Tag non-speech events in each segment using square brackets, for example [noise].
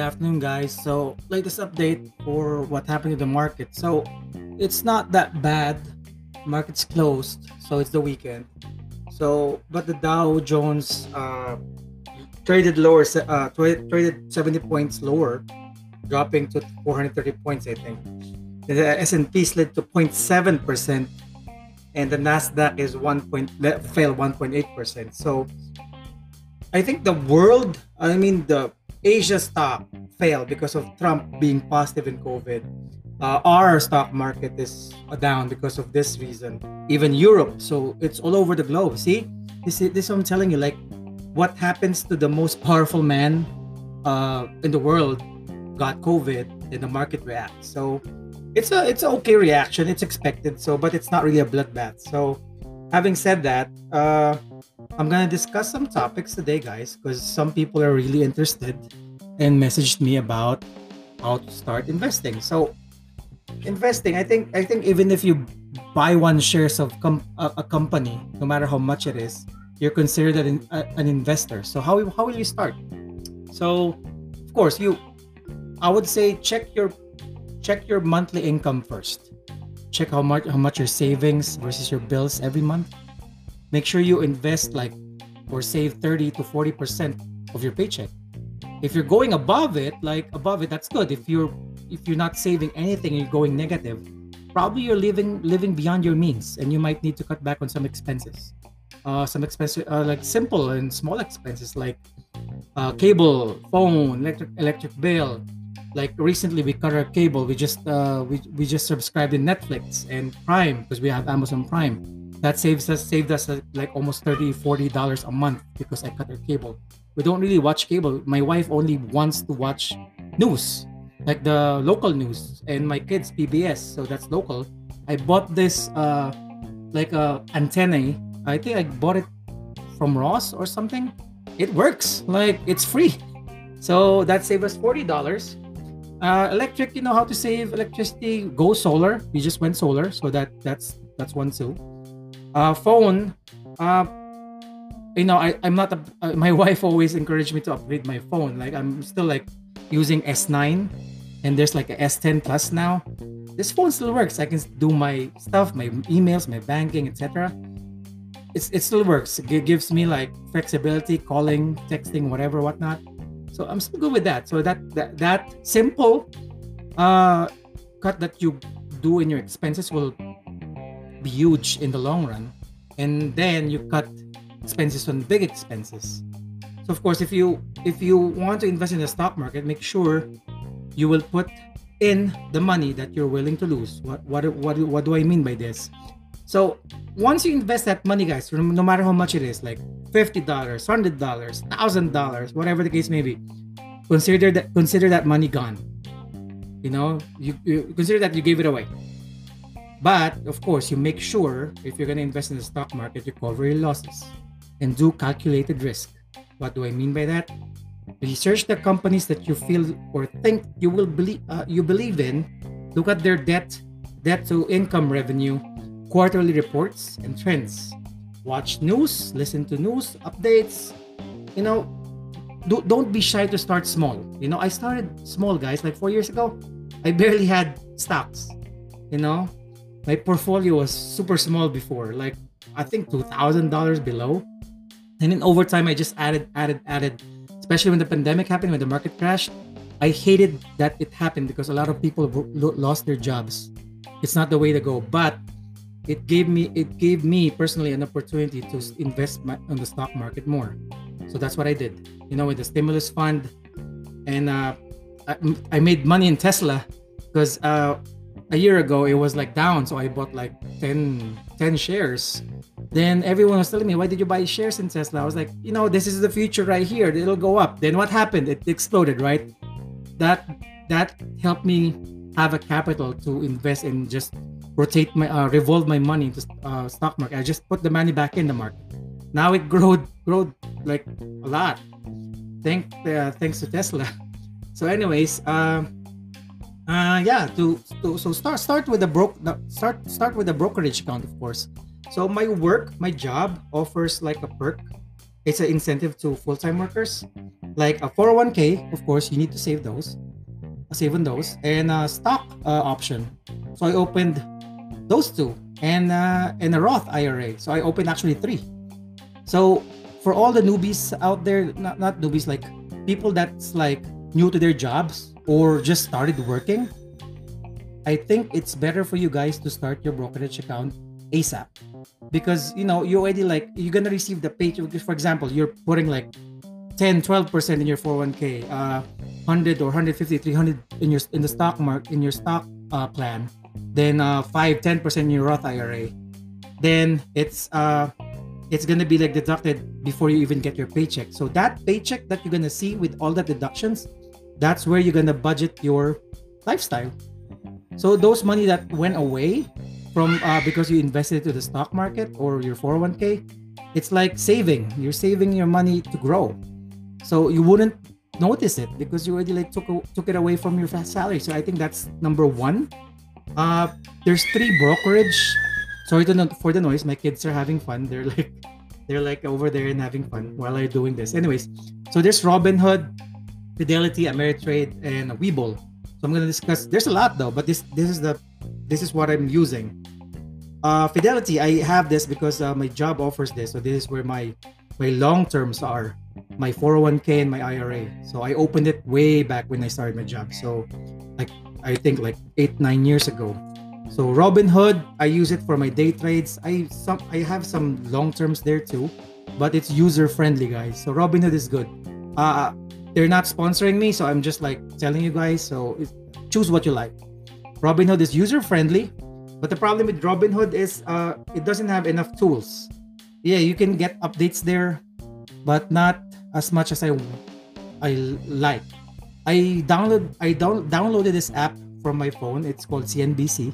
afternoon, guys. So, latest update for what happened to the market. So, it's not that bad. Market's closed, so it's the weekend. So, but the Dow Jones uh, traded lower, uh, traded 70 points lower, dropping to 430 points, I think. The S&P slid to 0.7 percent, and the Nasdaq is one point fell 1.8 percent. So, I think the world, I mean the Asia stock failed because of Trump being positive in COVID. Uh, our stock market is down because of this reason. Even Europe, so it's all over the globe. See, this is this I'm telling you. Like, what happens to the most powerful man uh, in the world got COVID, and the market reacts. So it's a it's an okay reaction. It's expected. So, but it's not really a bloodbath. So, having said that, uh, I'm gonna discuss some topics today, guys, because some people are really interested and messaged me about how to start investing. So, investing, I think, I think even if you buy one shares of com- a, a, company, no matter how much it is, you're considered an, a, an investor. So, how how will you start? So, of course, you, I would say check your check your monthly income first. Check how much how much your savings versus your bills every month make sure you invest like or save 30 to 40 percent of your paycheck. If you're going above it like above it that's good. If you're if you're not saving anything and you're going negative probably you're living living beyond your means and you might need to cut back on some expenses. Uh, some expenses uh, like simple and small expenses like uh, cable phone electric electric bill. Like recently we cut our cable. We just uh, we, we just subscribed in netflix and prime because we have amazon prime that saves us saved us uh, like almost 30 40 dollars a month because i cut our cable. We don't really watch cable. My wife only wants to watch news like the local news and my kids pbs so that's local. I bought this uh like a antenna i think i bought it from ross or something. It works like it's free. So that saved us 40 dollars. Uh, electric you know how to save electricity? Go solar. We just went solar so that that's that's one too uh, phone, uh, you know, I, I'm not, a, uh, my [laughs] wife always encouraged me to upgrade my phone. Like, I'm still like using S9 and there's like a S10 Plus now. This phone still works. I can do my stuff, my emails, my banking, etc. It's, it still works. It gives me like flexibility, calling, texting, whatever, whatnot. So I'm still good with that. So that that, that simple uh, cut that you do in your expenses will be huge in the long run. And then you cut expenses on big expenses. So of course if you if you want to invest in the stock market make sure you will put in the money that you're willing to lose. What what what, what do i mean by this? So once you invest that money guys no matter how much it is like $50 $100 $1000 whatever the case may be consider that consider that money gone. You know you, you consider that you gave it away but of course, you make sure if you're going to invest in the stock market, you cover your losses and do calculated risk. What do I mean by that? Research the companies that you feel or think you will believe uh, you believe in. Look at their debt, debt to income revenue, quarterly reports, and trends. Watch news, listen to news updates. You know, do, don't be shy to start small. You know, I started small, guys. Like four years ago, I barely had stocks. You know, my portfolio was super small before, like I think two thousand dollars below. And then over time, I just added, added, added. Especially when the pandemic happened, when the market crashed, I hated that it happened because a lot of people lost their jobs. It's not the way to go, but it gave me it gave me personally an opportunity to invest on the stock market more. So that's what I did. You know, with the stimulus fund, and uh, I, I made money in Tesla because uh, a year ago it was like down so i bought like 10 10 shares. Then everyone was telling me why did you buy shares in tesla? I was like you know this is the future right here. It'll go up. Then what happened? It exploded right? That that helped me have a capital to invest and just rotate my uh, revolve my money into uh, stock market. I just put the money back in the market. Now it growed growed like a lot. Thank uh, thanks to tesla. [laughs] So anyways uh, uh, yeah. To, to so start start with the broke start start with the brokerage account, of course. So my work, my job offers like a perk. It's an incentive to full-time workers. like a 401k, of course, you need to save those, save on those, and a stock uh, option. So I opened those two, and uh, and a Roth IRA. So I opened actually three. So for all the newbies out there, not not newbies, like people that's like new to their jobs or just started working, I think it's better for you guys to start your brokerage account ASAP because you know you already like you're gonna receive the paycheck. For example, you're putting like 10 12% in your 401k uh 100 or 150 300 in your in the stock market in your stock uh, plan then uh 5 10% in your roth ira then it's uh it's gonna be like deducted before you even get your paycheck so that paycheck that you're gonna see with all the deductions that's where you're gonna budget your lifestyle. So those money that went away from uh, because you invested to the stock market or your 401k it's like saving. You're saving your money to grow. So you wouldn't notice it because you already like took took it away from your salary. So i think that's number one. Uh there's three brokerage. Sorry to not for the noise. My kids are having fun. They're like they're like over there and having fun while i'm doing this. Anyways so there's robinhood fidelity ameritrade and webull so i'm going to discuss there's a lot though but this this is the this is what i'm using uh fidelity i have this because uh, my job offers this so this is where my my long terms are my 401k and my IRA. So I opened it way back when I started my job. So like I think like eight, nine years ago. So Robinhood, I use it for my day trades. I some I have some long terms there too, but it's user friendly, guys. So Robinhood is good. Uh they're not sponsoring me, so I'm just like telling you guys. So choose what you like. Robinhood is user friendly, but the problem with Robinhood is uh it doesn't have enough tools. Yeah, you can get updates there, but not as much as I I like. I download I down, downloaded this app from my phone. It's called CNBC,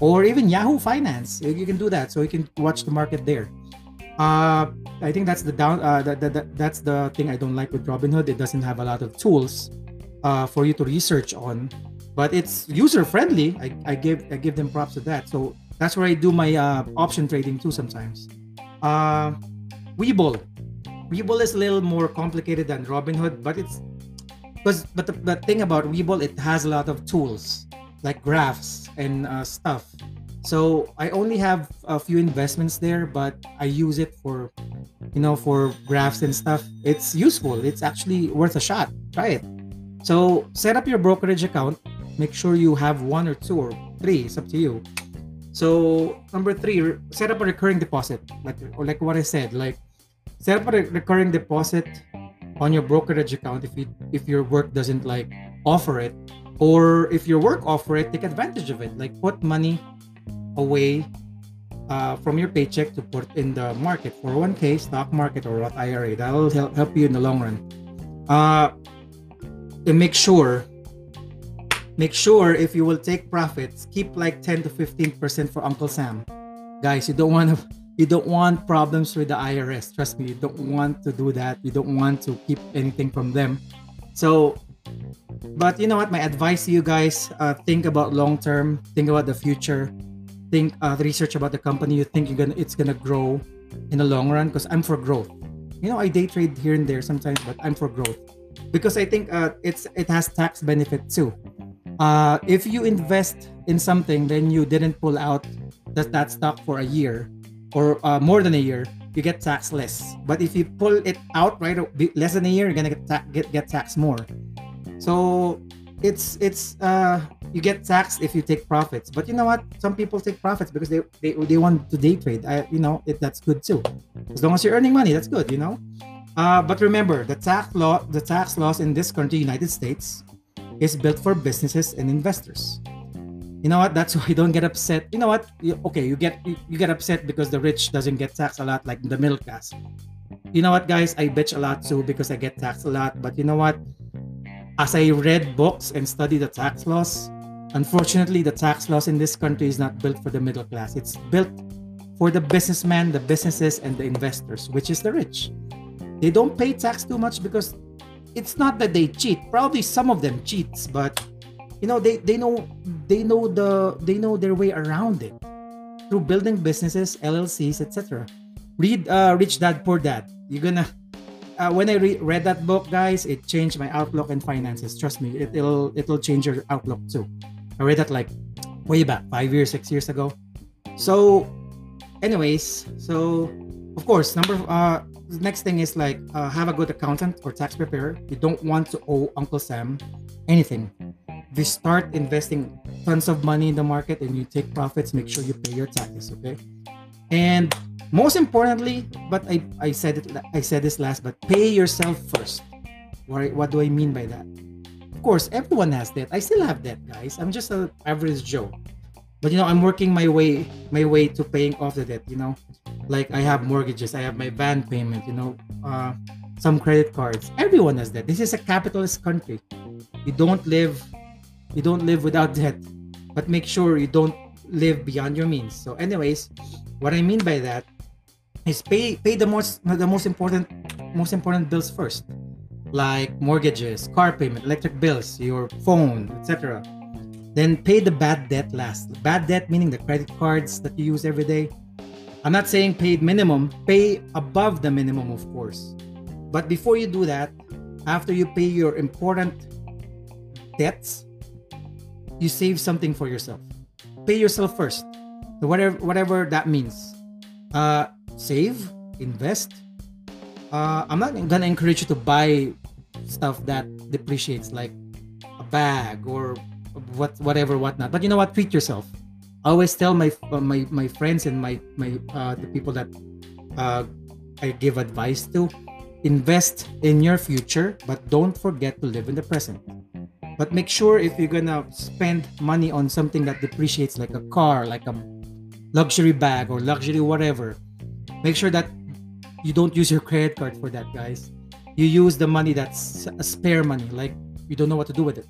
or even Yahoo Finance. You can do that, so you can watch the market there. Uh, I think that's the down. Uh, that, that, that's the thing I don't like with Robinhood. It doesn't have a lot of tools uh, for you to research on, but it's user friendly. I, I give I give them props to that. So that's where I do my uh, option trading too sometimes. Uh, Webull is a little more complicated than Robinhood, but it's because but the, the thing about Webull it has a lot of tools like graphs and uh, stuff. So I only have a few investments there, but I use it for you know for graphs and stuff. It's useful. It's actually worth a shot. Try it. So set up your brokerage account. Make sure you have one or two or three. It's up to you. So number three, set up a recurring deposit, like like what I said, like set up a recurring deposit on your brokerage account if you if your work doesn't like offer it or if your work offer it take advantage of it like put money away uh, from your paycheck to put in the market 401k stock market or Roth IRA that'll help, help you in the long run uh, and make sure make sure if you will take profits keep like 10 to 15 percent for Uncle Sam guys you don't want to you don't want problems with the IRS. Trust me, you don't want to do that. You don't want to keep anything from them. So, but you know what? My advice to you guys: uh, think about long term. Think about the future. Think uh, research about the company you think you're gonna it's gonna grow in the long run. Because I'm for growth. You know, I day trade here and there sometimes, but I'm for growth because I think uh, it's it has tax benefit too. Uh, if you invest in something, then you didn't pull out that that stock for a year or uh, more than a year, you get taxed less. But if you pull it out right less than a year, you're gonna get ta- get get taxed more. So it's it's uh you get taxed if you take profits. But you know what? Some people take profits because they they, they want to day trade. I you know it, that's good too. As long as you're earning money, that's good. You know. Uh, but remember, the tax law the tax laws in this country, United States, is built for businesses and investors you know what that's [laughs] why you don't get upset you know what you, okay you get you, you, get upset because the rich doesn't get taxed a lot like the middle class you know what guys i bitch a lot too because i get taxed a lot but you know what as i read books and study the tax laws unfortunately the tax laws in this country is not built for the middle class. It's built for the businessmen the businesses and the investors which is the rich. They don't pay tax too much because it's not that they cheat. Probably some of them cheats but you know they they know they know the they know their way around it through building businesses llcs etc read uh, rich dad poor dad. You're gonna uh, when I re- read that book, guys, it changed my outlook and finances. Trust me, it, will it'll change your outlook too. I read that like way back, five years, six years ago. So, anyways, so of course, number uh, next thing is like uh, have a good accountant or tax preparer. You don't want to owe Uncle Sam anything. If you start investing tons of money in the market and you take profits, make sure you pay your taxes. Okay, and most importantly, but I, I said it I said this last, but pay yourself first. What, what do I mean by that? Course, everyone has debt. I still have debt, guys. I'm just an average Joe. But you know, I'm working my way my way to paying off the debt, you know. Like I have mortgages, I have my van payment, you know, uh, some credit cards. Everyone has debt. This is a capitalist country. You don't live you don't live without debt. But make sure you don't live beyond your means. So anyways, what I mean by that is pay pay the most the most important most important bills first like mortgages car payment electric bills your phone etc then pay the bad debt last. Bad debt meaning the credit cards that you use every day. I'm not saying paid minimum pay above the minimum of course. But before you do that after you pay your important debts you save something for yourself. Pay yourself first. Whatever whatever that means. Uh save, invest. Uh, I'm not gonna encourage you to buy stuff that depreciates, like a bag or what, whatever, whatnot. But you know what? Treat yourself. I always tell my uh, my my friends and my my uh, the people that uh, I give advice to invest in your future, but don't forget to live in the present. But make sure if you're gonna spend money on something that depreciates, like a car, like a luxury bag or luxury whatever, make sure that you don't use your credit card for that guys. You use the money that's a spare money like you don't know what to do with it.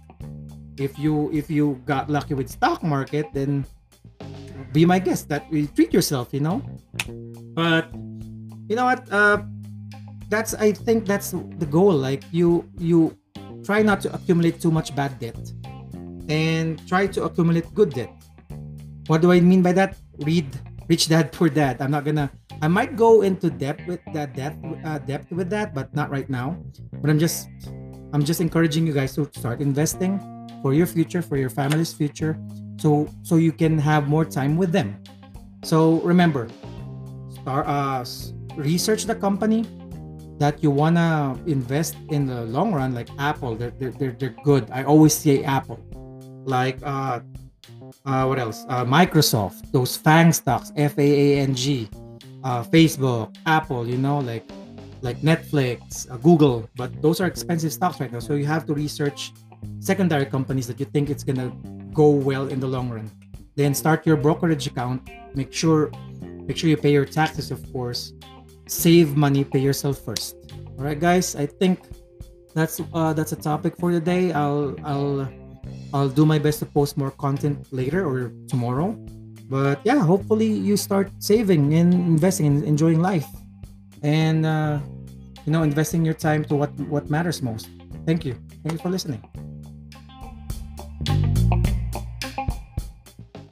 If you if you got lucky with stock market then be my guest that you treat yourself you know? But you know what uh that's i think that's the goal. Like you you try not to accumulate too much bad debt and try to accumulate good debt. What do i mean by that? Read rich dad poor dad. I'm not gonna I might go into depth with that depth uh, depth with that, but not right now. But I'm just I'm just encouraging you guys to start investing for your future, for your family's future, so so you can have more time with them. So remember, start uh, research the company that you wanna invest in the long run, like Apple. They're they're they're, they're good. I always say Apple. Like uh, uh, what else? Uh, Microsoft. Those FANG stocks, F A A N G uh, Facebook, Apple, you know, like like Netflix, uh, Google, but those are expensive stocks right now. So you have to research secondary companies that you think it's gonna go well in the long run. Then start your brokerage account. Make sure make sure you pay your taxes, of course. Save money, pay yourself first. All right, guys. I think that's uh, that's a topic for today. I'll I'll I'll do my best to post more content later or tomorrow. But yeah, hopefully you start saving and investing and enjoying life, and uh, you know, investing your time to what what matters most. Thank you. Thank you for listening.